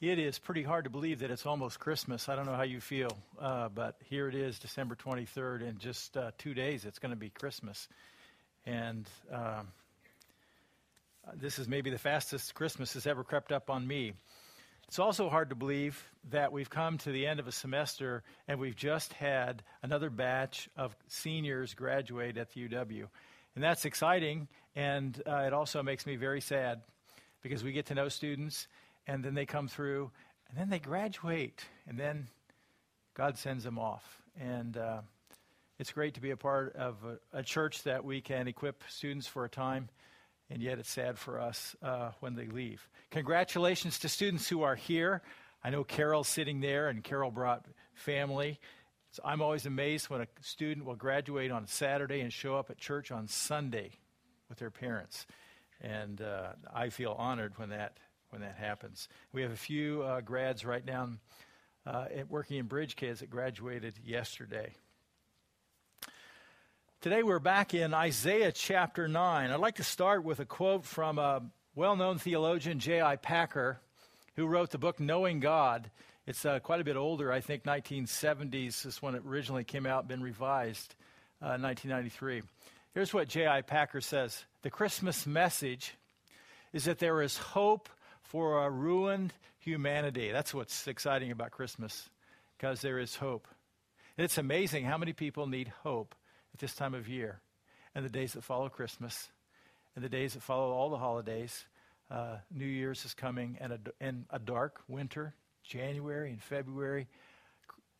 It is pretty hard to believe that it's almost Christmas. I don't know how you feel, uh, but here it is, December 23rd. In just uh, two days, it's going to be Christmas. And um, this is maybe the fastest Christmas has ever crept up on me. It's also hard to believe that we've come to the end of a semester and we've just had another batch of seniors graduate at the UW. And that's exciting, and uh, it also makes me very sad because we get to know students and then they come through, and then they graduate, and then God sends them off. And uh, it's great to be a part of a, a, church that we can equip students for a time, and yet it's sad for us uh, when they leave. Congratulations to students who are here. I know Carol's sitting there, and Carol brought family. So I'm always amazed when a student will graduate on Saturday and show up at church on Sunday with their parents. And uh, I feel honored when that when that happens. We have a few uh, grads right now uh, working in Bridge Kids that graduated yesterday. Today we're back in Isaiah chapter 9. I'd like to start with a quote from a well known theologian, J.I. Packer, who wrote the book Knowing God. It's uh, quite a bit older, I think 1970s is when it originally came out, been revised, uh, 1993. Here's what J.I. Packer says The Christmas message is that there is hope for a ruined humanity. That's what's exciting about Christmas, because there is hope. And it's amazing how many people need hope at this time of year and the days that follow Christmas and the days that follow all the holidays. Uh, New Year's is coming, and a, and a dark winter, January and February.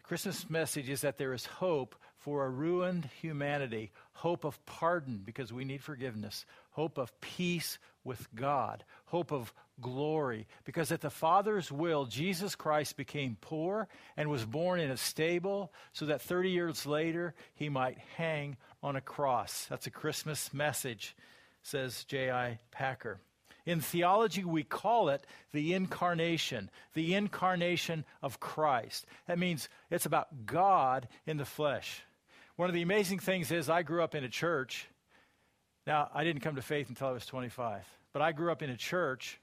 Christmas message is that there is hope for a ruined humanity, hope of pardon because we need forgiveness, hope of peace with God, hope of glory because at the Father's will, Jesus Christ became poor and was born in a stable so that 30 years later he might hang on a cross. That's a Christmas message, says J.I. Packer. In theology, we call it the incarnation, the incarnation of Christ. That means it's about God in the flesh. One of the amazing things is, I grew up in a church. Now, I didn't come to faith until I was 25, but I grew up in a church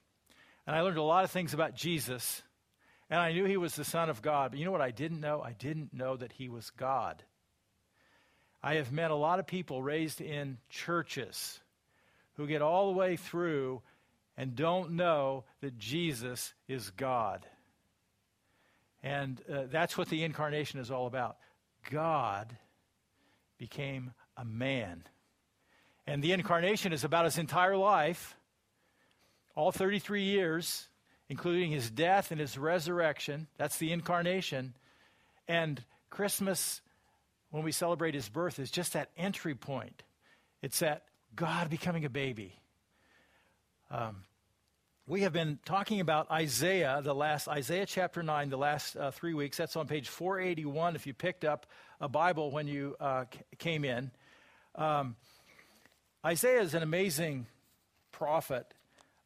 and I learned a lot of things about Jesus. And I knew he was the Son of God. But you know what I didn't know? I didn't know that he was God. I have met a lot of people raised in churches who get all the way through and don't know that Jesus is God. And uh, that's what the incarnation is all about. God became a man. And the incarnation is about his entire life, all 33 years, including his death and his resurrection. That's the incarnation. And Christmas, when we celebrate his birth, is just that entry point. It's that God becoming a baby. Um, we have been talking about Isaiah, the last Isaiah chapter 9, the last uh, three weeks. That's on page 481 if you picked up a Bible when you uh, c- came in. Um, Isaiah is an amazing prophet.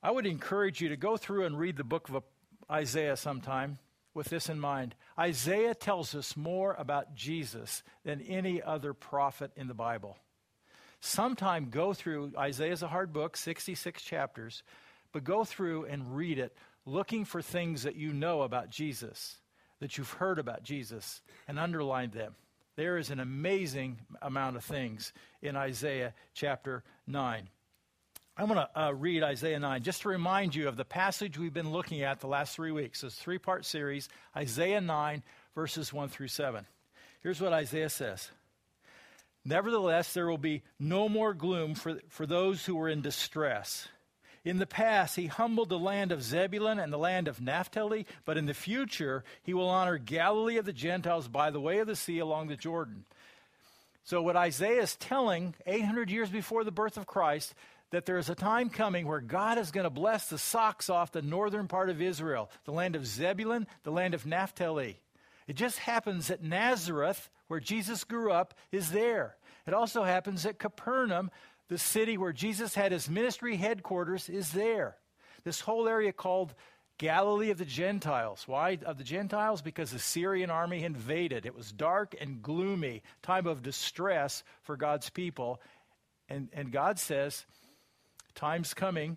I would encourage you to go through and read the book of Isaiah sometime with this in mind. Isaiah tells us more about Jesus than any other prophet in the Bible. Sometime go through, Isaiah's a hard book, 66 chapters but go through and read it looking for things that you know about Jesus, that you've heard about Jesus, and underline them. There is an amazing amount of things in Isaiah chapter 9. I'm going to uh, read Isaiah 9 just to remind you of the passage we've been looking at the last three weeks. This three part series, Isaiah 9, verses 1 through 7. Here's what Isaiah says Nevertheless, there will be no more gloom for, for those who are in distress. In the past, he humbled the land of Zebulun and the land of Naphtali, but in the future, he will honor Galilee of the Gentiles by the way of the sea along the Jordan. So, what Isaiah is telling 800 years before the birth of Christ, that there is a time coming where God is going to bless the socks off the northern part of Israel, the land of Zebulun, the land of Naphtali. It just happens that Nazareth, where Jesus grew up, is there. It also happens that Capernaum, the city where Jesus had his ministry headquarters is there. This whole area called Galilee of the Gentiles. Why of the Gentiles? Because the Syrian army invaded. It was dark and gloomy, time of distress for God's people. And, and God says, time's coming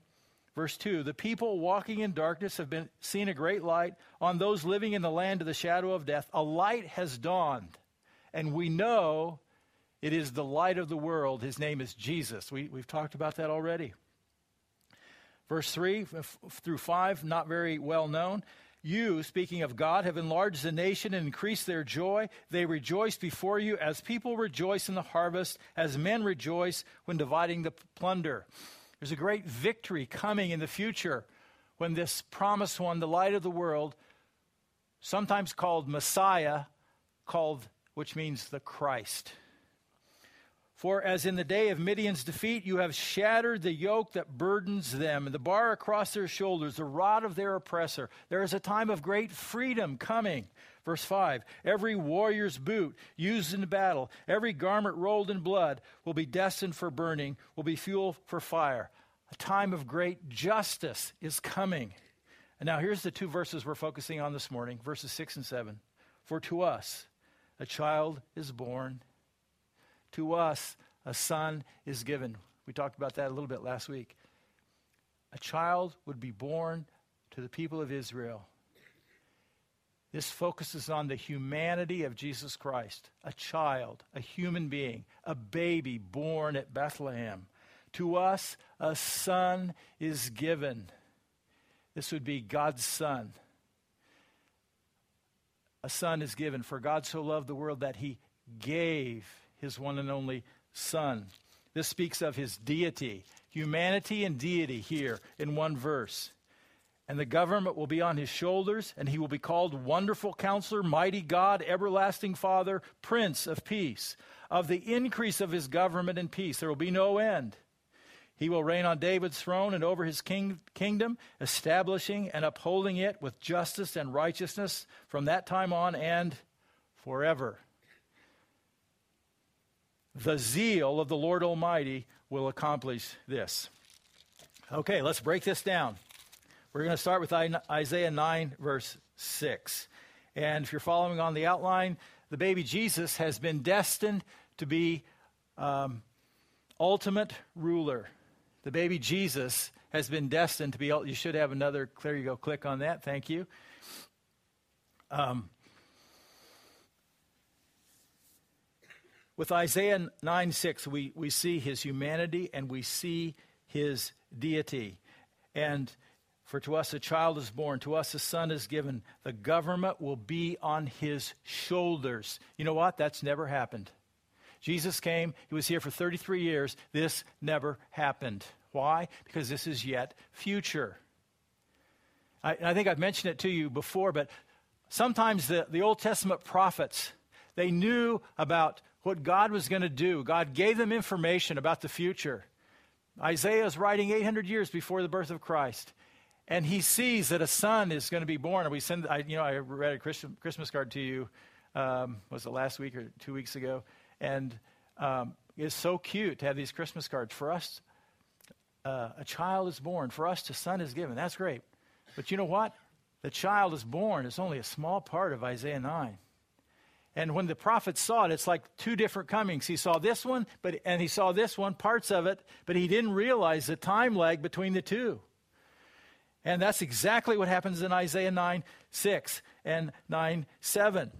Verse 2 The people walking in darkness have been seen a great light. On those living in the land of the shadow of death, a light has dawned. And we know it is the light of the world. His name is Jesus. We, we've talked about that already. Verse 3 f- through 5, not very well known. You, speaking of God, have enlarged the nation and increased their joy. They rejoice before you as people rejoice in the harvest, as men rejoice when dividing the plunder. There's a great victory coming in the future when this promised one, the light of the world, sometimes called Messiah, called which means the Christ. For as in the day of Midian's defeat, you have shattered the yoke that burdens them, the bar across their shoulders, the rod of their oppressor. There is a time of great freedom coming. Verse 5 Every warrior's boot used in battle, every garment rolled in blood, will be destined for burning, will be fuel for fire. A time of great justice is coming. And now here's the two verses we're focusing on this morning verses 6 and 7. For to us a child is born, to us a son is given. We talked about that a little bit last week. A child would be born to the people of Israel. This focuses on the humanity of Jesus Christ, a child, a human being, a baby born at Bethlehem. To us, a son is given. This would be God's son. A son is given, for God so loved the world that he gave his one and only son. This speaks of his deity, humanity and deity here in one verse and the government will be on his shoulders, and he will be called Wonderful Counselor, Mighty God, Everlasting Father, Prince of Peace. Of the increase of his government and peace, there will be no end. He will reign on David's throne and over his king, kingdom, establishing and upholding it with justice and righteousness from that time on and forever. The zeal of the Lord Almighty will accomplish this. Okay, let's break this down. We're going to start with Isaiah 9, verse 6. And if you're following on the outline, the baby Jesus has been destined to be um, ultimate ruler. The baby Jesus has been destined to be, you should have another, there you go, click on that, thank you. Um, with Isaiah 9 6, we, we see his humanity and we see his deity. And for to us a child is born, to us a son is given. The government will be on his shoulders. You know what? That's never happened. Jesus came, he was here for 33 years. This never happened. Why? Because this is yet future. I, I think I've mentioned it to you before, but sometimes the, the Old Testament prophets, they knew about what God was going to do. God gave them information about the future. Isaiah is writing 800 years before the birth of Christ and he sees that a son is going to be born. And we send, I, you know, I read a Christmas card to you, um, was it last week or two weeks ago? And um, it's so cute to have these Christmas cards. For us, uh, a child is born. For us, a son is given. That's great. But you know what? The child is born It's only a small part of Isaiah 9. And when the prophet saw it, it's like two different comings. He saw this one, but and he saw this one, parts of it, but he didn't realize the time lag between the two. And that's exactly what happens in Isaiah 9 6 and 9 7.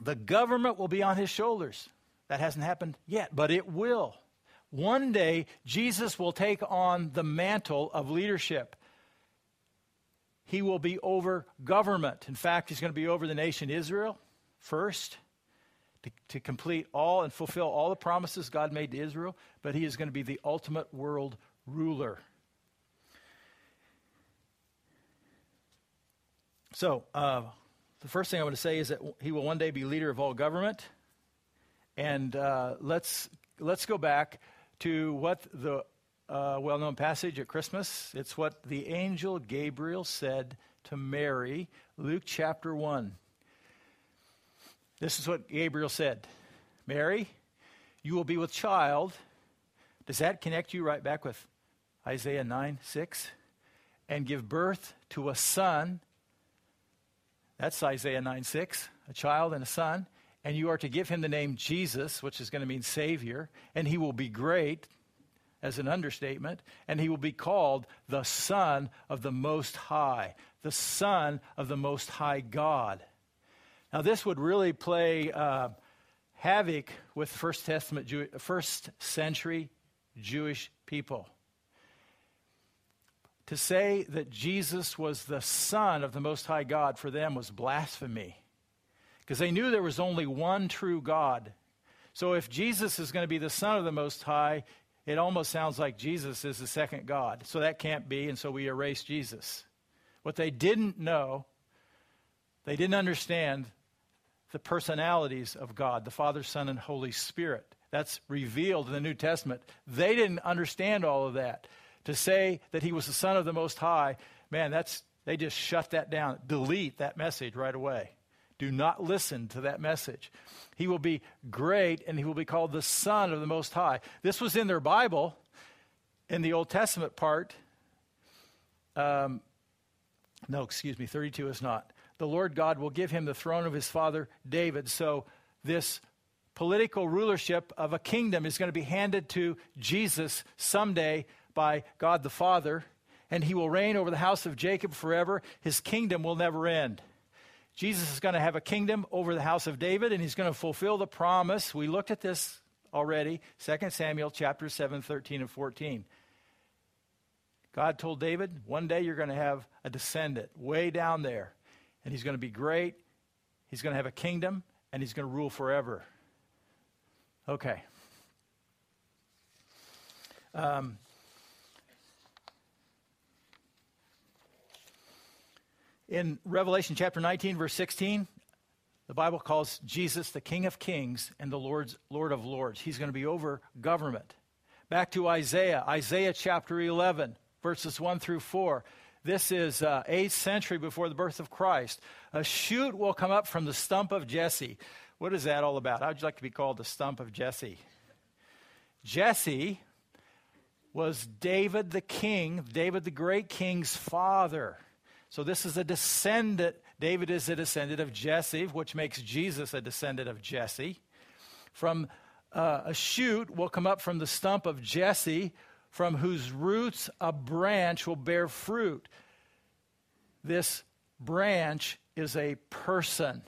The government will be on his shoulders. That hasn't happened yet, but it will. One day, Jesus will take on the mantle of leadership. He will be over government. In fact, he's going to be over the nation Israel first to, to complete all and fulfill all the promises God made to Israel, but he is going to be the ultimate world ruler. So, uh, the first thing I want to say is that he will one day be leader of all government. And uh, let's, let's go back to what the uh, well known passage at Christmas. It's what the angel Gabriel said to Mary, Luke chapter 1. This is what Gabriel said Mary, you will be with child. Does that connect you right back with Isaiah 9 6? And give birth to a son that's Isaiah 9 6, a child and a son. And you are to give him the name Jesus, which is going to mean Savior, and he will be great. as an understatement, and he will be called the Son of the Most High, the Son of the Most High God. Now, this would really play uh, havoc with First Testament, Jew- first century Jewish people. To say that Jesus was the Son of the Most High God for them was blasphemy because they knew there was only one true God. So if Jesus is going to be the Son of the Most High, it almost sounds like Jesus is the second God. So that can't be, and so we erase Jesus. What they didn't know, they didn't understand the personalities of God, the Father, Son, and Holy Spirit. That's revealed in the New Testament. They didn't understand all of that to say that he was the Son of the Most High, man, that's they just shut that down. Delete that message right away. Do not listen to that message. He will be great and he will be called the Son of the Most High. This was in their Bible, in the Old Testament part. Um, no, excuse me, 32 is not. The Lord God will give him the throne of his father David. So, this political rulership of a kingdom is going to be handed to Jesus someday by God the Father, and he will reign over the house of Jacob forever. His kingdom will never end. Jesus is going to have a kingdom over the house of David, and he's going to fulfill the promise. We looked at this already, 2 Samuel chapter 7, 13, and 14. God told David, one day you're going to have a descendant way down there, and he's going to be great. He's going to have a kingdom, and he's going to rule forever. Okay. Um, In Revelation chapter 19, verse 16, the Bible calls Jesus the King of Kings and the Lord's, Lord of Lords. He's going to be over government. Back to Isaiah, Isaiah chapter 11, verses 1 through 4. This is uh, 8th century before the birth of Christ. A shoot will come up from the stump of Jesse. What is that all about? How would you like to be called the stump of Jesse? Jesse was David the king, David the great king's father. So this is a descendant. David is a descendant of Jesse, which makes Jesus a descendant of Jesse. From uh, a shoot will come up from the stump of Jesse, from whose roots a branch will bear fruit. This branch is a person.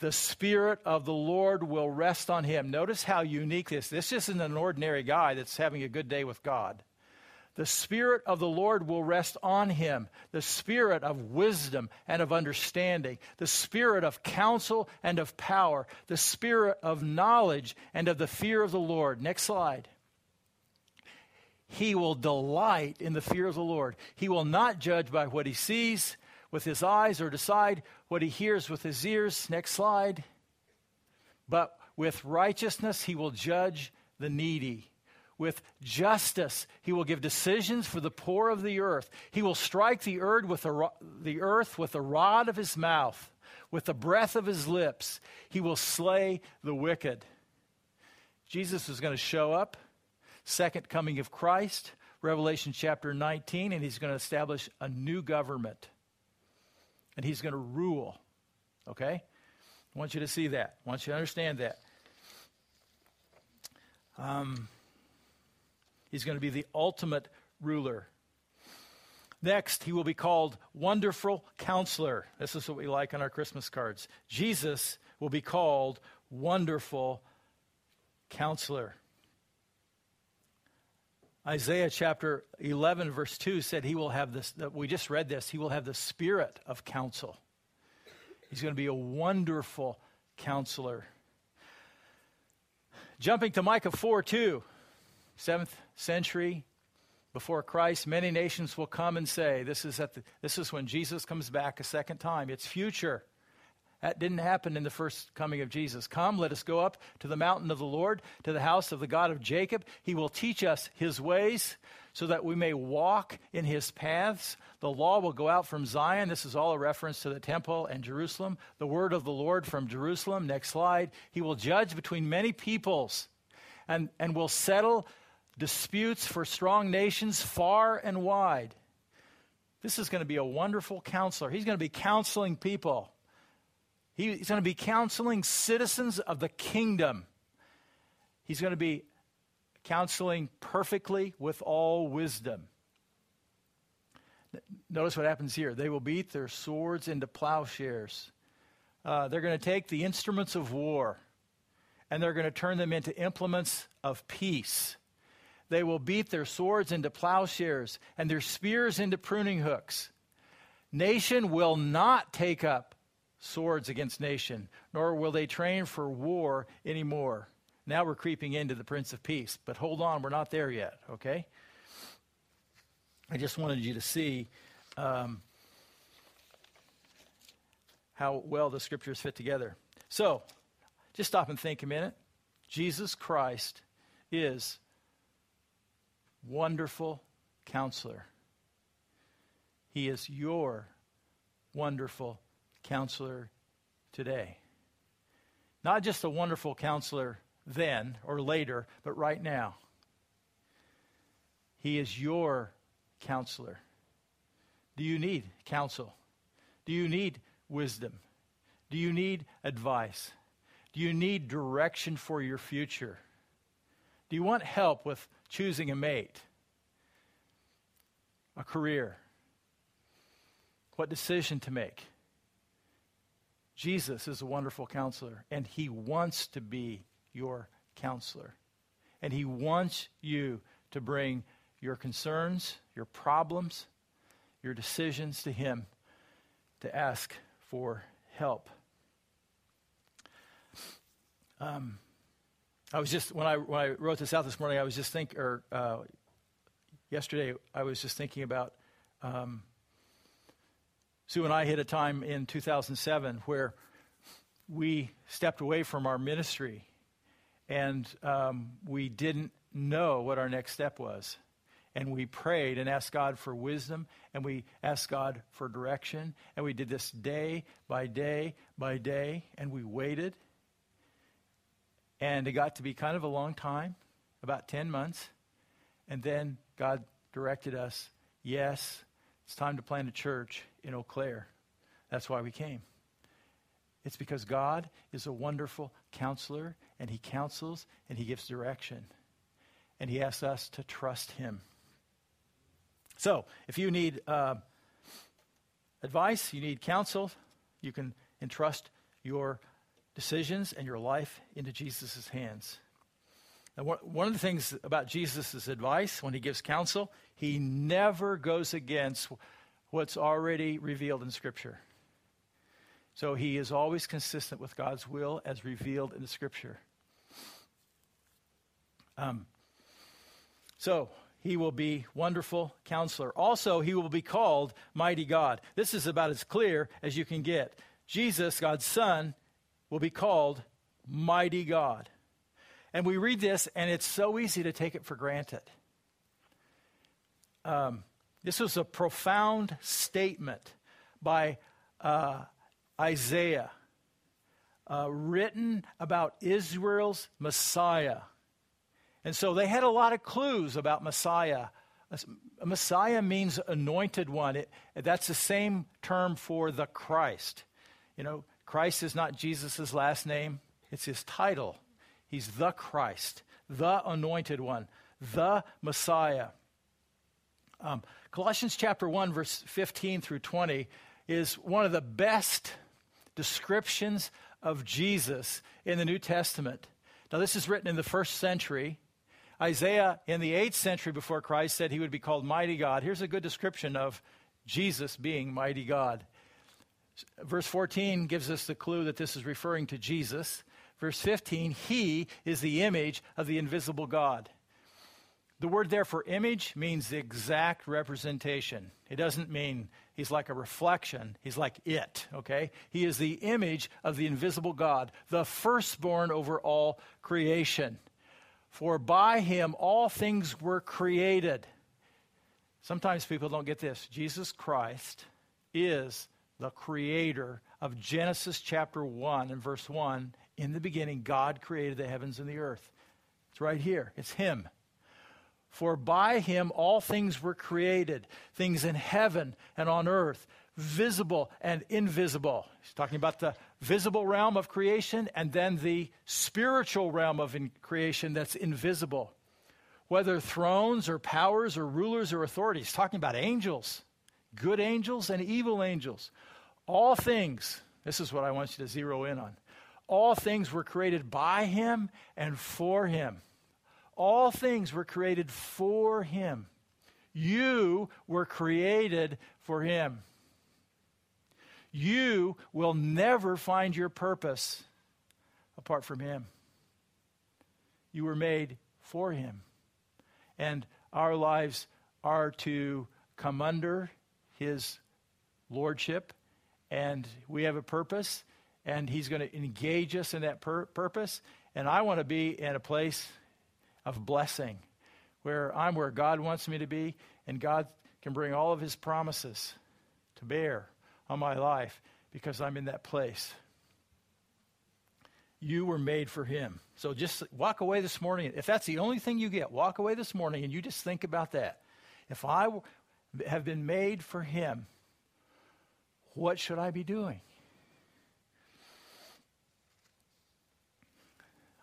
The Spirit of the Lord will rest on him. Notice how unique this. This isn't an ordinary guy that's having a good day with God. The Spirit of the Lord will rest on him the Spirit of wisdom and of understanding, the Spirit of counsel and of power, the Spirit of knowledge and of the fear of the Lord. Next slide. He will delight in the fear of the Lord. He will not judge by what he sees with his eyes or decide what he hears with his ears. Next slide. But with righteousness he will judge the needy with justice. He will give decisions for the poor of the earth. He will strike the earth with the, the earth with the rod of his mouth, with the breath of his lips. He will slay the wicked. Jesus is going to show up, second coming of Christ, Revelation chapter 19, and he's going to establish a new government. And he's going to rule. Okay? I want you to see that. I want you to understand that. Um, He's going to be the ultimate ruler. Next, he will be called Wonderful Counselor. This is what we like on our Christmas cards. Jesus will be called Wonderful Counselor. Isaiah chapter 11, verse 2 said he will have this, we just read this, he will have the spirit of counsel. He's going to be a wonderful counselor. Jumping to Micah 4 2, seventh century before Christ, many nations will come and say, this is, at the, this is when Jesus comes back a second time. It's future. That didn't happen in the first coming of Jesus. Come, let us go up to the mountain of the Lord, to the house of the God of Jacob. He will teach us his ways so that we may walk in his paths. The law will go out from Zion. This is all a reference to the temple and Jerusalem. The word of the Lord from Jerusalem. Next slide. He will judge between many peoples and, and will settle disputes for strong nations far and wide. This is going to be a wonderful counselor. He's going to be counseling people. He's going to be counseling citizens of the kingdom. He's going to be counseling perfectly with all wisdom. Notice what happens here. They will beat their swords into plowshares. Uh, they're going to take the instruments of war and they're going to turn them into implements of peace. They will beat their swords into plowshares and their spears into pruning hooks. Nation will not take up swords against nation, nor will they train for war anymore. Now we're creeping into the Prince of Peace, but hold on, we're not there yet, okay? I just wanted you to see um, how well the scriptures fit together. So, just stop and think a minute. Jesus Christ is wonderful counselor. He is your wonderful counselor today. Not just a wonderful counselor then or later, but right now. He is your counselor. Do you need counsel? Do you need wisdom? Do you need advice? Do you need direction for your future? Do you want help with choosing a mate, a career, what decision to make? Jesus is a wonderful counselor, and he wants to be your counselor. And he wants you to bring your concerns, your problems, your decisions to him to ask for help. Um, I was just when I when I wrote this out this morning, I was just thinking, or uh, yesterday, I was just thinking about um, Sue and I hit a time in 2007 where we stepped away from our ministry, and um, we didn't know what our next step was and we prayed and asked God for wisdom and we asked God for direction. And we did this day by day by day and we waited. And it got to be kind of a long time, about 10 months. And then God directed us yes, it's time to plant a church in Eau Claire. That's why we came. It's because God is a wonderful counselor and he counsels and he gives direction. And he asks us to trust him. So, if you need uh, advice, you need counsel, you can entrust your decisions and your life into Jesus' hands. And one of the things about Jesus' advice when he gives counsel, he never goes against what's already revealed in Scripture. So he is always consistent with God's will as revealed in the Scripture. Um, so, he will be wonderful counselor. Also, he will be called mighty God. This is about as clear as you can get. Jesus, God's Son, will be called mighty God. And we read this, and it's so easy to take it for granted. Um, this was a profound statement by uh, Isaiah, uh, written about Israel's Messiah and so they had a lot of clues about Messiah. Messiah means anointed one. It, that's the same term for the Christ. You know, Christ is not Jesus' last name, it's his title. He's the Christ, the anointed one, the Messiah. Um, Colossians chapter 1, verse 15 through 20 is one of the best descriptions of Jesus in the New Testament. Now, this is written in the first century. Isaiah in the 8th century before Christ said he would be called Mighty God. Here's a good description of Jesus being Mighty God. Verse 14 gives us the clue that this is referring to Jesus. Verse 15, He is the image of the invisible God. The word there for image means the exact representation. It doesn't mean he's like a reflection, he's like it, okay? He is the image of the invisible God, the firstborn over all creation. For by him all things were created. Sometimes people don't get this. Jesus Christ is the creator of Genesis chapter 1 and verse 1. In the beginning, God created the heavens and the earth. It's right here. It's him. For by him all things were created, things in heaven and on earth, visible and invisible. He's talking about the visible realm of creation and then the spiritual realm of creation that's invisible. whether thrones or powers or rulers or authorities, talking about angels, good angels and evil angels. All things, this is what I want you to zero in on. All things were created by him and for him. All things were created for him. You were created for him. You will never find your purpose apart from him. You were made for him and our lives are to come under his lordship, and we have a purpose, and he's going to engage us in that pur- purpose. And I want to be in a place of blessing where I'm where God wants me to be, and God can bring all of his promises to bear on my life because I'm in that place. You were made for him. So just walk away this morning. If that's the only thing you get, walk away this morning and you just think about that. If I have been made for him, what should I be doing?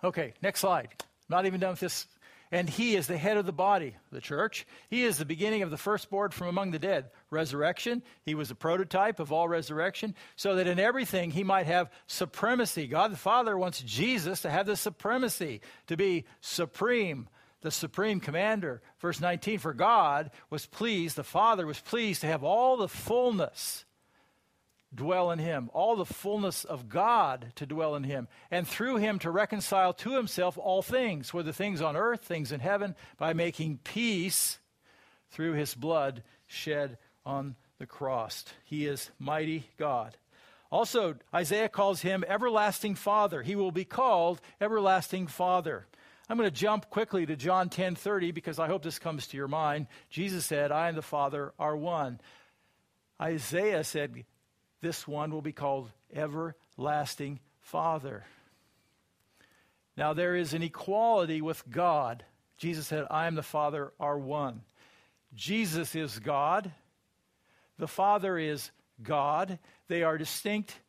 Okay, next slide. Not even done with this and he is the head of the body, the church. He is the beginning of the firstborn from among the dead. Resurrection. He was a prototype of all resurrection, so that in everything he might have supremacy. God the Father wants Jesus to have the supremacy, to be supreme, the supreme commander. Verse 19 For God was pleased, the Father was pleased to have all the fullness dwell in him, all the fullness of God to dwell in him, and through him to reconcile to himself all things, whether things on earth, things in heaven, by making peace through his blood shed on the cross. He is mighty God. Also, Isaiah calls him everlasting Father. He will be called everlasting Father. I'm going to jump quickly to John 10:30 because I hope this comes to your mind. Jesus said, "I and the Father are one." Isaiah said, this one will be called Everlasting Father. Now, there is an equality with God. Jesus said, I am the Father, are one. Jesus is God. The Father is God. They are distinct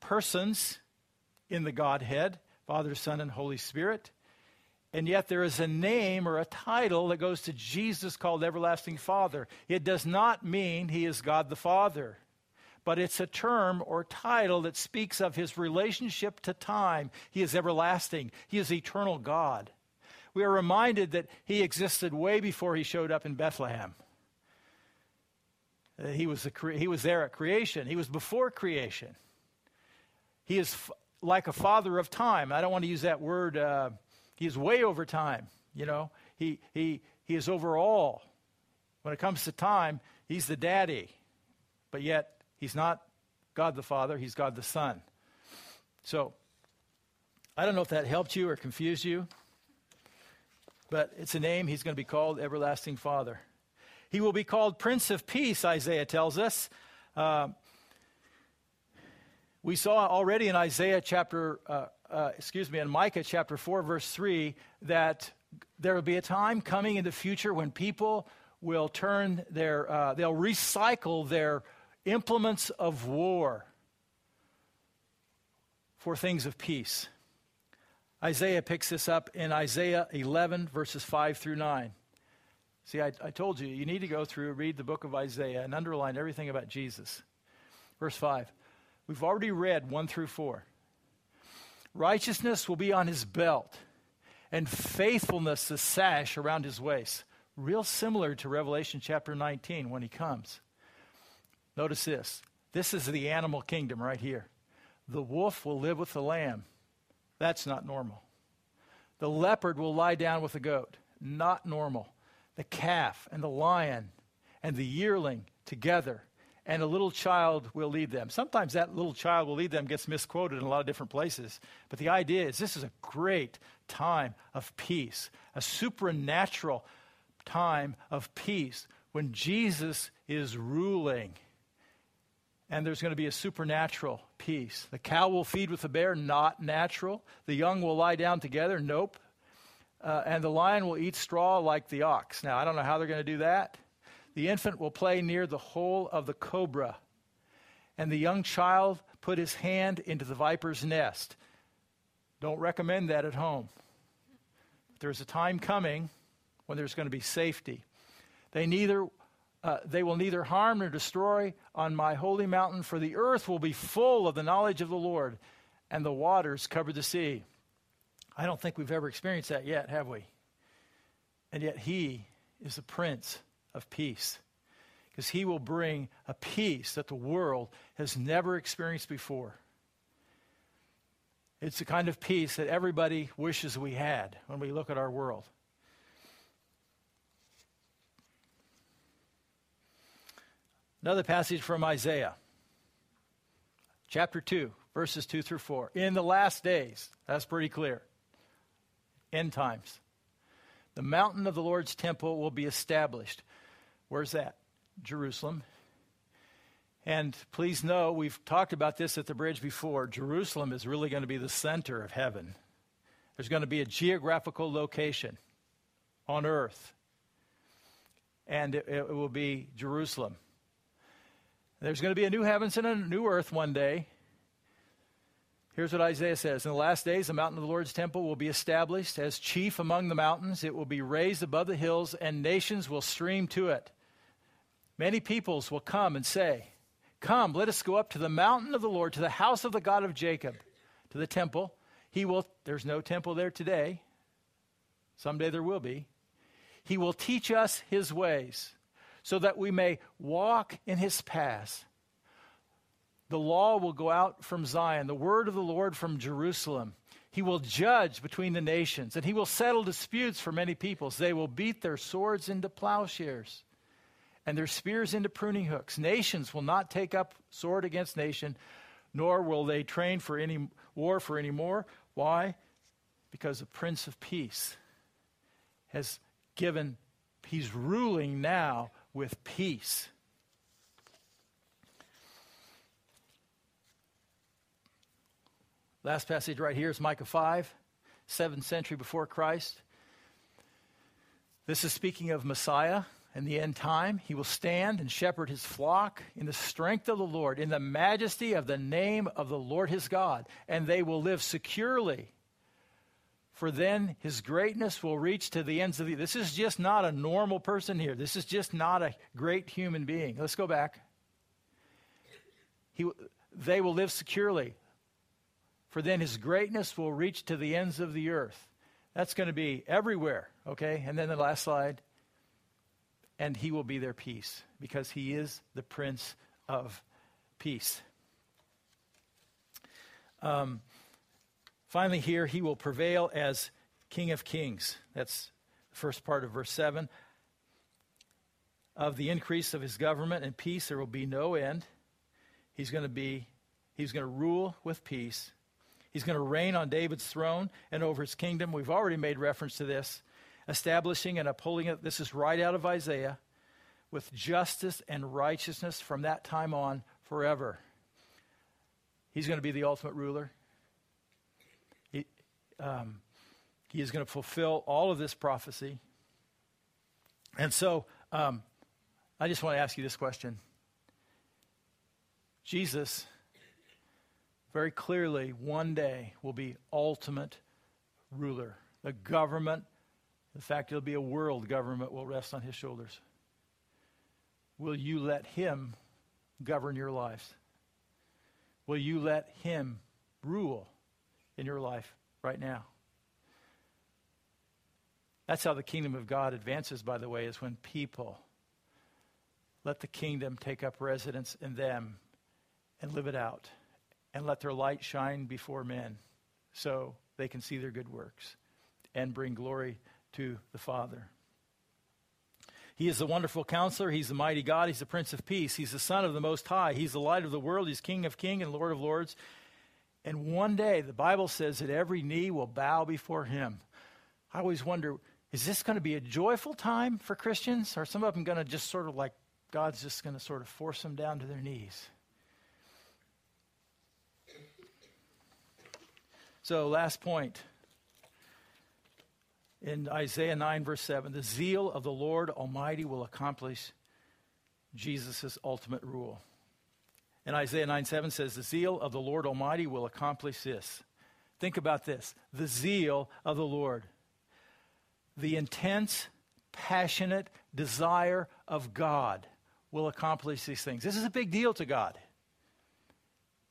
persons in the Godhead Father, Son, and Holy Spirit. And yet there is a name or a title that goes to Jesus called Everlasting Father. It does not mean he is God the Father but it's a term or title that speaks of his relationship to time. He is everlasting, he is eternal God. We are reminded that he existed way before he showed up in Bethlehem. Uh, he was, he was there at creation, he was before creation. He is f- like a father of time. I don't want to use that word, uh, he is way over time. You know, he, he, he is over all. When it comes to time, he's the daddy. But yet, He's not God the Father, he's God the Son. So, I don't know if that helped you or confused you, but it's a name he's going to be called Everlasting Father. He will be called Prince of Peace, Isaiah tells us. Uh, we saw already in Isaiah chapter, uh, uh, excuse me, in Micah chapter 4, verse 3, that there will be a time coming in the future when people will turn their, uh, they'll recycle their implements of war for things of peace. Isaiah picks this up in Isaiah 11, verses 5 through 9. See, I, I, told you, you need to go through, read the book of Isaiah, and underline everything about Jesus. Verse 5. We've already read 1 through 4. Righteousness will be on his belt, and faithfulness the sash around his waist. Real similar to Revelation chapter 19 when he comes. Notice this. This is the animal kingdom right here. The wolf will live with the lamb. That's not normal. The leopard will lie down with the goat. Not normal. The calf and the lion and the yearling together, and a little child will lead them. Sometimes that little child will lead them gets misquoted in a lot of different places. But the idea is this is a great time of peace, a supernatural time of peace when Jesus is ruling and there's going to be a supernatural peace. The cow will feed with the bear, not natural. The young will lie down together, nope. Uh, and the lion will eat straw like the ox. Now, I don't know how they're going to do that. The infant will play near the hole of the cobra, and the young child put his hand into the viper's nest. Don't recommend that at home. There's a time coming when there's going to be safety. They neither uh, they will neither harm nor destroy on my holy mountain, for the earth will be full of the knowledge of the Lord, and the waters cover the sea. I don't think we've ever experienced that yet, have we? And yet, He is the Prince of Peace, because He will bring a peace that the world has never experienced before. It's the kind of peace that everybody wishes we had when we look at our world. Another passage from Isaiah, chapter 2, verses 2 through 4. In the last days, that's pretty clear. End times. The mountain of the Lord's temple will be established. Where's that? Jerusalem. And please know, we've talked about this at the bridge before. Jerusalem is really going to be the center of heaven. There's going to be a geographical location on earth, and it, it will be Jerusalem. There's going to be a new heavens and a new earth one day. Here's what Isaiah says In the last days, the mountain of the Lord's temple will be established as chief among the mountains. It will be raised above the hills, and nations will stream to it. Many peoples will come and say, Come, let us go up to the mountain of the Lord, to the house of the God of Jacob, to the temple. He will, there's no temple there today. Someday there will be. He will teach us his ways so that we may walk in his paths. The law will go out from Zion, the word of the Lord from Jerusalem. He will judge between the nations, and he will settle disputes for many peoples. They will beat their swords into plowshares and their spears into pruning hooks. Nations will not take up sword against nation, nor will they train for any war for any more. Why? Because the Prince of Peace has given, he's ruling now with peace. Last passage right here is Micah 5, 7th century before Christ. This is speaking of Messiah in the end time. He will stand and shepherd his flock in the strength of the Lord, in the majesty of the name of the Lord his God, and they will live securely for then his greatness will reach to the ends of the this is just not a normal person here. This is just not a great human being. Let's go back. He, they will live securely. For then his greatness will reach to the ends of the earth. That's going to be everywhere okay? And then the last slide. And he will be their peace because he is the prince of peace. Um, Finally, here, he will prevail as King of Kings. That's the first part of verse 7. Of the increase of his government and peace, there will be no end. He's going to be, he's going to rule with peace. He's going to reign on David's throne and over his kingdom. We've already made reference to this. Establishing and upholding it. This is right out of Isaiah. With justice and righteousness from that time on forever. He's going to be the ultimate ruler um, he is going to fulfill all of this prophecy. And so um, I just want to ask you this question Jesus, very clearly, one day will be ultimate ruler. The government, in fact, it'll be a world government, will rest on his shoulders. Will you let him govern your lives? Will you let him rule in your life? Right now. That's how the kingdom of God advances, by the way, is when people let the kingdom take up residence in them and live it out and let their light shine before men so they can see their good works and bring glory to the Father. He is the wonderful counselor. He's the mighty God. He's the Prince of Peace. He's the Son of the Most High. He's the light of the world. He's King of Kings and Lord of Lords. And one day, the Bible says that every knee will bow before him. I always wonder is this going to be a joyful time for Christians? Or some of them going to just sort of like God's just going to sort of force them down to their knees? So, last point. In Isaiah 9, verse 7, the zeal of the Lord Almighty will accomplish Jesus' ultimate rule. And Isaiah 9 7 says, The zeal of the Lord Almighty will accomplish this. Think about this the zeal of the Lord. The intense, passionate desire of God will accomplish these things. This is a big deal to God.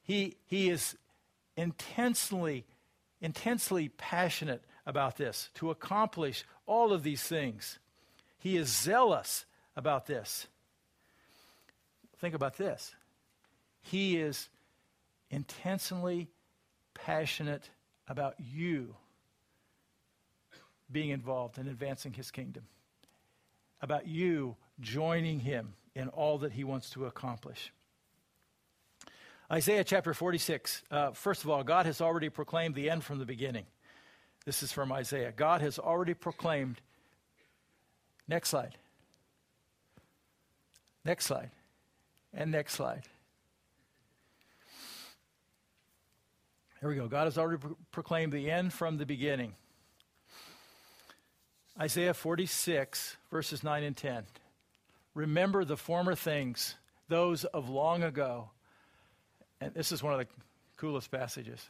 He, he is intensely, intensely passionate about this, to accomplish all of these things. He is zealous about this. Think about this. He is intensely passionate about you being involved in advancing his kingdom, about you joining him in all that he wants to accomplish. Isaiah chapter 46. Uh, first of all, God has already proclaimed the end from the beginning. This is from Isaiah. God has already proclaimed. Next slide. Next slide. And next slide. Here we go. God has already pro- proclaimed the end from the beginning. Isaiah 46, verses 9 and 10. Remember the former things, those of long ago and this is one of the coolest passages.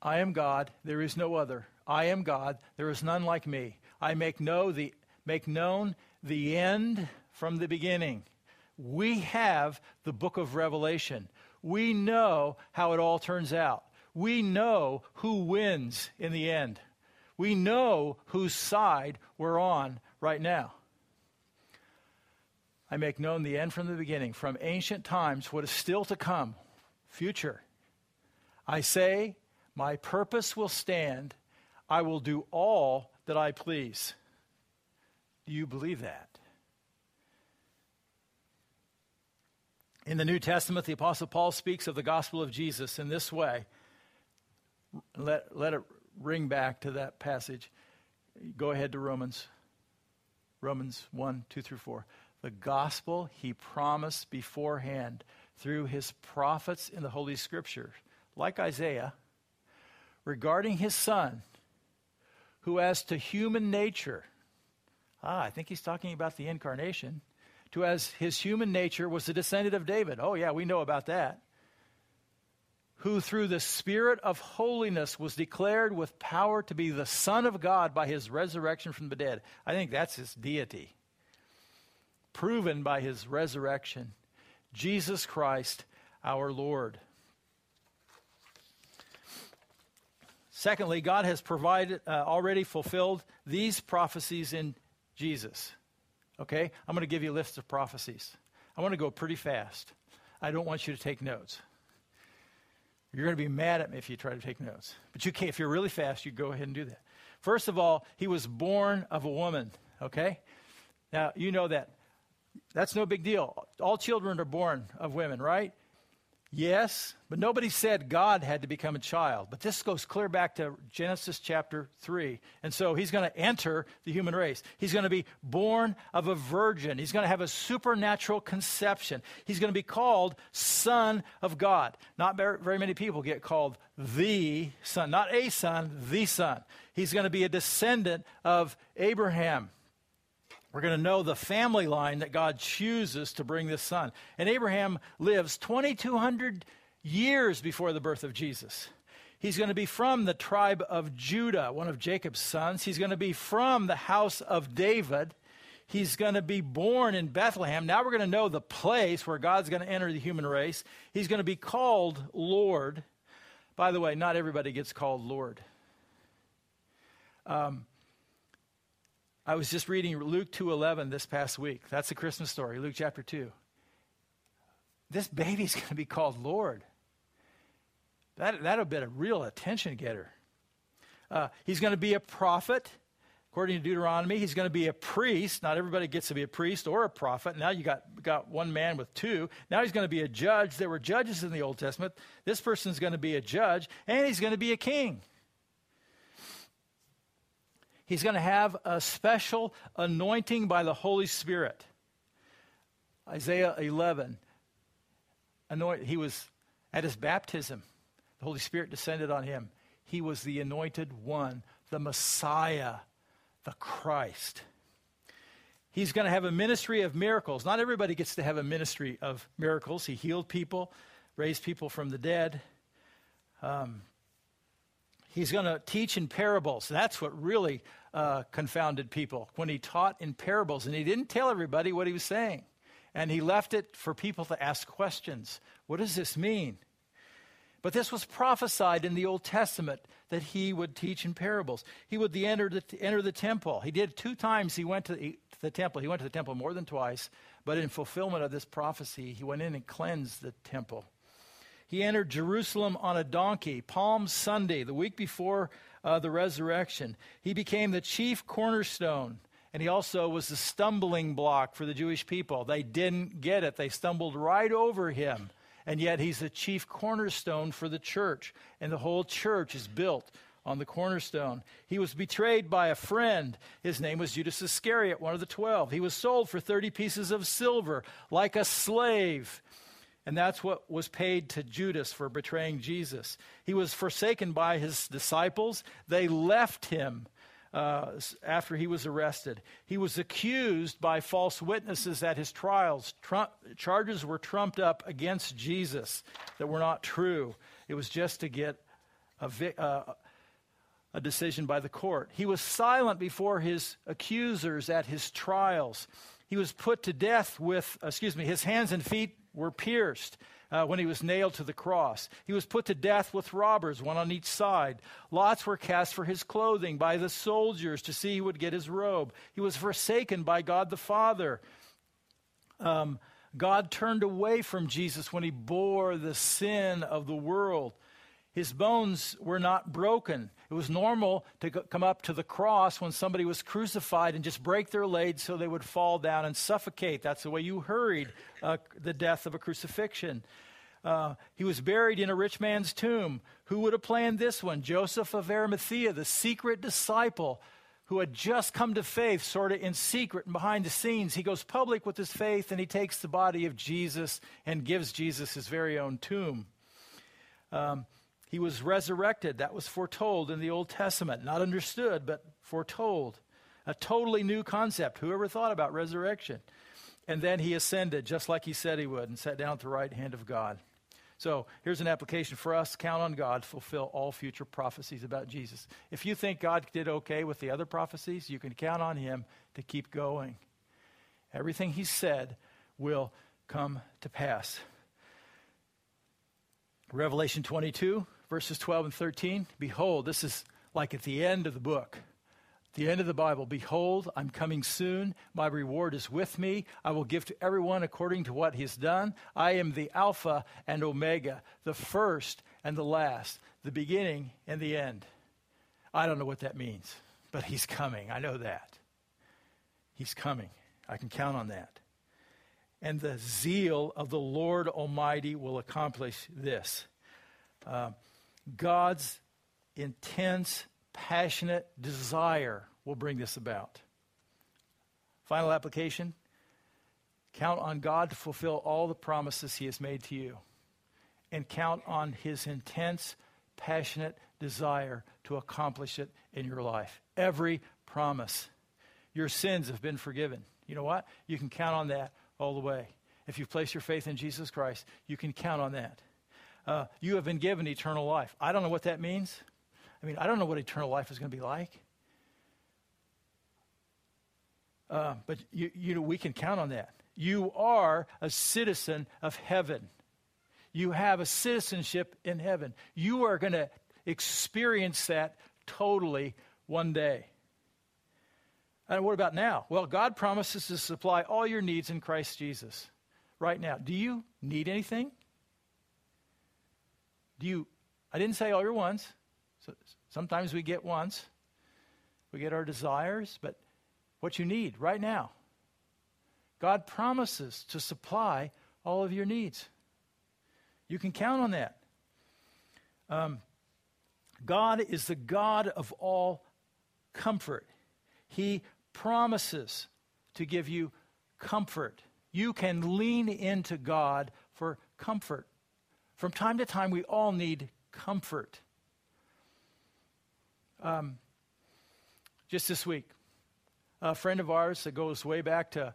I am God, there is no other. I am God, there is none like me. I make, know the, make known the end from the beginning. We have the book of Revelation. We know how it all turns out. We know who wins in the end. We know whose side we're on right now. I make known the end from the beginning, from ancient times, what is still to come, future. I say, My purpose will stand. I will do all that I please. Do you believe that? In the New Testament, the Apostle Paul speaks of the gospel of Jesus in this way. Let, let it ring back to that passage. Go ahead to Romans. Romans 1, 2 through 4. The gospel he promised beforehand through his prophets in the Holy Scripture, like Isaiah, regarding his son, who as to human nature, ah, I think he's talking about the incarnation, to as his human nature was the descendant of David. Oh, yeah, we know about that. Who through the Spirit of holiness was declared with power to be the Son of God by his resurrection from the dead. I think that's his deity, proven by his resurrection Jesus Christ our Lord. Secondly, God has provided, uh, already fulfilled these prophecies in Jesus. Okay? I'm going to give you a list of prophecies. I want to go pretty fast. I don't want you to take notes. You're going to be mad at me if you try to take notes. But you can if you're really fast, you go ahead and do that. First of all, he was born of a woman, okay? Now, you know that that's no big deal. All children are born of women, right? Yes, but nobody said God had to become a child. But this goes clear back to Genesis chapter 3. And so he's going to enter the human race. He's going to be born of a virgin. He's going to have a supernatural conception. He's going to be called Son of God. Not very many people get called the Son, not a son, the Son. He's going to be a descendant of Abraham. We're going to know the family line that God chooses to bring this son. And Abraham lives 2,200 years before the birth of Jesus. He's going to be from the tribe of Judah, one of Jacob's sons. He's going to be from the house of David. He's going to be born in Bethlehem. Now we're going to know the place where God's going to enter the human race. He's going to be called Lord. By the way, not everybody gets called Lord. Um, I was just reading Luke 2:11 this past week. That's the Christmas story, Luke chapter 2. This baby's going to be called Lord. That, that'll be a real attention getter. Uh, he's going to be a prophet, according to Deuteronomy. He's going to be a priest. Not everybody gets to be a priest or a prophet. Now you got, got one man with two. Now he's going to be a judge. There were judges in the Old Testament. This person's going to be a judge, and he's going to be a king. He's going to have a special anointing by the Holy Spirit. Isaiah 11. Anoint, he was at his baptism, the Holy Spirit descended on him. He was the anointed one, the Messiah, the Christ. He's going to have a ministry of miracles. Not everybody gets to have a ministry of miracles. He healed people, raised people from the dead. Um, he's going to teach in parables. That's what really uh, confounded people when he taught in parables. And he didn't tell everybody what he was saying. And he left it for people to ask questions. What does this mean? But this was prophesied in the Old Testament that he would teach in parables. He would enter, the, enter the temple. He did two times he went to the, to the temple. He went to the temple more than twice, but in fulfillment of this prophecy, he went in and cleansed the temple. He entered Jerusalem on a donkey, Palm Sunday, the week before uh, the resurrection. He became the chief cornerstone, and he also was the stumbling block for the Jewish people. They didn't get it, they stumbled right over him. And yet, he's the chief cornerstone for the church, and the whole church is built on the cornerstone. He was betrayed by a friend. His name was Judas Iscariot, one of the twelve. He was sold for 30 pieces of silver, like a slave. And that's what was paid to Judas for betraying Jesus. He was forsaken by his disciples. They left him uh, after he was arrested. He was accused by false witnesses at his trials. Trump, charges were trumped up against Jesus that were not true. It was just to get a, uh, a decision by the court. He was silent before his accusers at his trials. He was put to death with, excuse me, his hands and feet were pierced uh, when he was nailed to the cross. He was put to death with robbers, one on each side. Lots were cast for his clothing by the soldiers to see who would get his robe. He was forsaken by God the Father. Um, God turned away from Jesus when he bore the sin of the world. His bones were not broken. It was normal to come up to the cross when somebody was crucified and just break their legs so they would fall down and suffocate. That's the way you hurried uh, the death of a crucifixion. Uh, he was buried in a rich man's tomb. Who would have planned this one? Joseph of Arimathea, the secret disciple who had just come to faith, sort of in secret and behind the scenes. He goes public with his faith and he takes the body of Jesus and gives Jesus his very own tomb. Um, he was resurrected. That was foretold in the Old Testament. Not understood, but foretold. A totally new concept. Whoever thought about resurrection? And then he ascended, just like he said he would, and sat down at the right hand of God. So here's an application for us count on God to fulfill all future prophecies about Jesus. If you think God did okay with the other prophecies, you can count on him to keep going. Everything he said will come to pass. Revelation 22 verses 12 and 13. Behold, this is like at the end of the book, the end of the Bible. Behold, I'm coming soon. My reward is with me. I will give to everyone according to what he has done. I am the Alpha and Omega, the first and the last, the beginning and the end. I don't know what that means, but he's coming. I know that. He's coming. I can count on that. And the zeal of the Lord Almighty will accomplish this. Uh, God's intense, passionate desire will bring this about. Final application count on God to fulfill all the promises He has made to you, and count on His intense, passionate desire to accomplish it in your life. Every promise. Your sins have been forgiven. You know what? You can count on that all the way. If you place your faith in Jesus Christ, you can count on that uh, you have been given eternal life. I don't know what that means. I mean, I don't know what eternal life is going to be like. Uh, but you, you know, we can count on that. You are a citizen of heaven. You have a citizenship in heaven. You are going to experience that totally one day. And what about now? Well, God promises to supply all your needs in Christ Jesus right now. Do you need anything? Do you, I didn't say all your wants. So sometimes we get wants, we get our desires, but what you need right now. God promises to supply all of your needs. You can count on that. Um, God is the God of all comfort. He promises to give you comfort. You can lean into God for comfort. From time to time, we all need comfort. Um, just this week, a friend of ours that goes way back to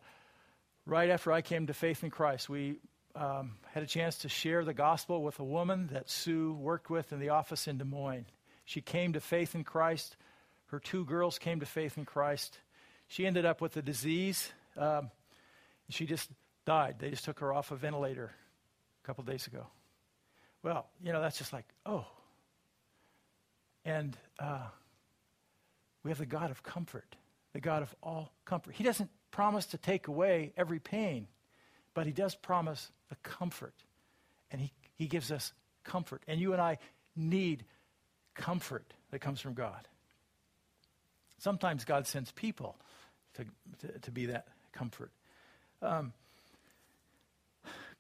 right after I came to faith in Christ, we um, had a chance to share the gospel with a woman that Sue worked with in the office in Des Moines. She came to faith in Christ. Her two girls came to faith in Christ. She ended up with a disease. Um, she just died. They just took her off a ventilator a couple days ago. Well, you know, that's just like, oh. And uh, we have the God of comfort, the God of all comfort. He doesn't promise to take away every pain, but He does promise the comfort. And He, he gives us comfort. And you and I need comfort that comes from God. Sometimes God sends people to, to, to be that comfort. Um,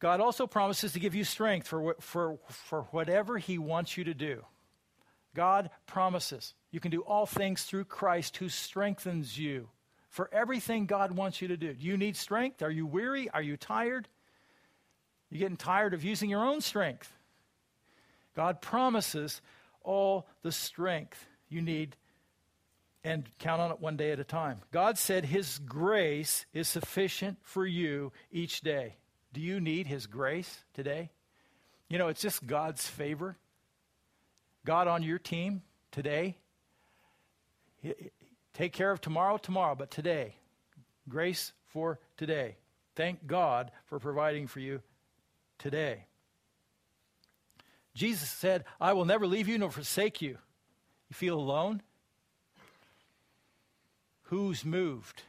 God also promises to give you strength for, for, for whatever He wants you to do. God promises you can do all things through Christ who strengthens you for everything God wants you to do. Do you need strength? Are you weary? Are you tired? You're getting tired of using your own strength? God promises all the strength you need and count on it one day at a time. God said His grace is sufficient for you each day. Do you need His grace today? You know, it's just God's favor. God on your team today. Take care of tomorrow, tomorrow, but today. Grace for today. Thank God for providing for you today. Jesus said, I will never leave you nor forsake you. You feel alone? Who's moved?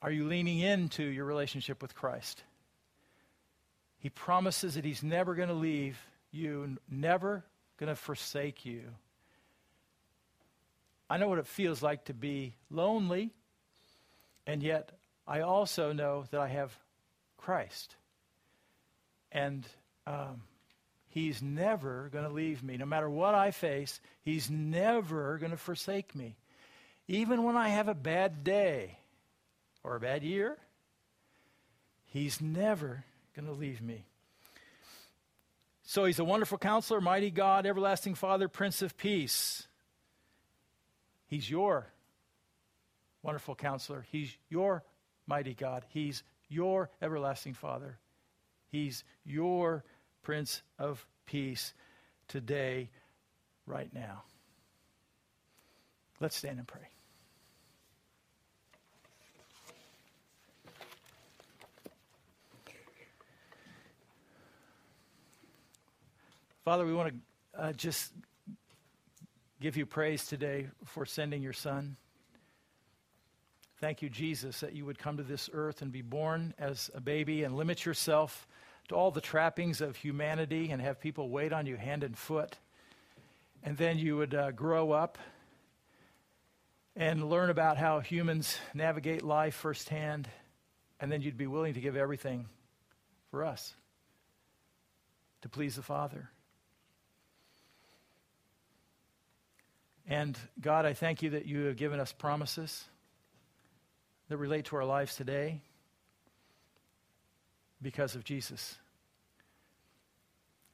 Are you leaning into your relationship with Christ? He promises that He's never going to leave you, never going to forsake you. I know what it feels like to be lonely, and yet I also know that I have Christ. And um, He's never going to leave me. No matter what I face, He's never going to forsake me. Even when I have a bad day or a bad year, He's never going to leave me. So He's a wonderful counselor, mighty God, everlasting Father, Prince of Peace. He's your wonderful counselor. He's your mighty God. He's your everlasting Father. He's your Prince of Peace today, right now. Let's stand and pray. Father, we want to uh, just give you praise today for sending your son. Thank you, Jesus, that you would come to this earth and be born as a baby and limit yourself to all the trappings of humanity and have people wait on you hand and foot. And then you would uh, grow up and learn about how humans navigate life firsthand. And then you'd be willing to give everything for us to please the Father. And God, I thank you that you have given us promises that relate to our lives today because of Jesus.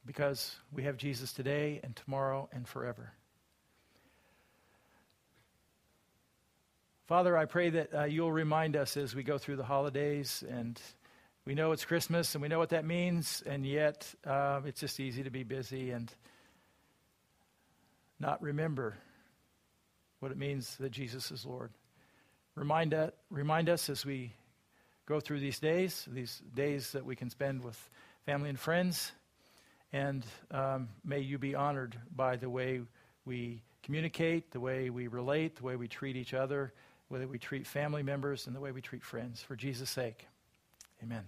Because we have Jesus today and tomorrow and forever. Father, I pray that uh, you'll remind us as we go through the holidays, and we know it's Christmas and we know what that means, and yet uh, it's just easy to be busy and not remember what it means that Jesus is Lord. Remind, uh, remind us as we go through these days, these days that we can spend with family and friends, and um, may you be honored by the way we communicate, the way we relate, the way we treat each other, the way we treat family members, and the way we treat friends. For Jesus' sake, amen.